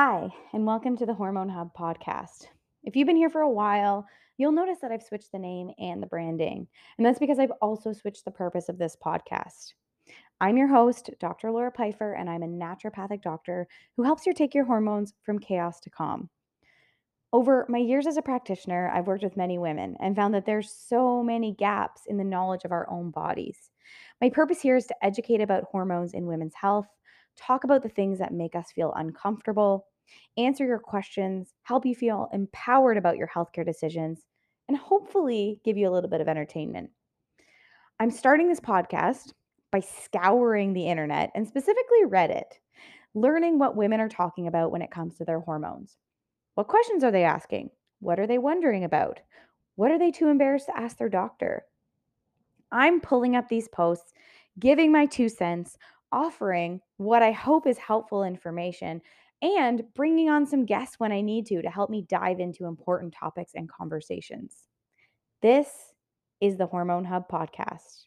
Hi, and welcome to the Hormone Hub podcast. If you've been here for a while, you'll notice that I've switched the name and the branding, and that's because I've also switched the purpose of this podcast. I'm your host, Dr. Laura Pipher, and I'm a naturopathic doctor who helps you take your hormones from chaos to calm. Over my years as a practitioner, I've worked with many women and found that there's so many gaps in the knowledge of our own bodies. My purpose here is to educate about hormones in women's health, talk about the things that make us feel uncomfortable, answer your questions, help you feel empowered about your healthcare decisions, and hopefully give you a little bit of entertainment. I'm starting this podcast by scouring the internet and specifically Reddit, learning what women are talking about when it comes to their hormones. What questions are they asking? What are they wondering about? What are they too embarrassed to ask their doctor? I'm pulling up these posts, giving my two cents, offering what I hope is helpful information, and bringing on some guests when I need to to help me dive into important topics and conversations. This is the Hormone Hub podcast.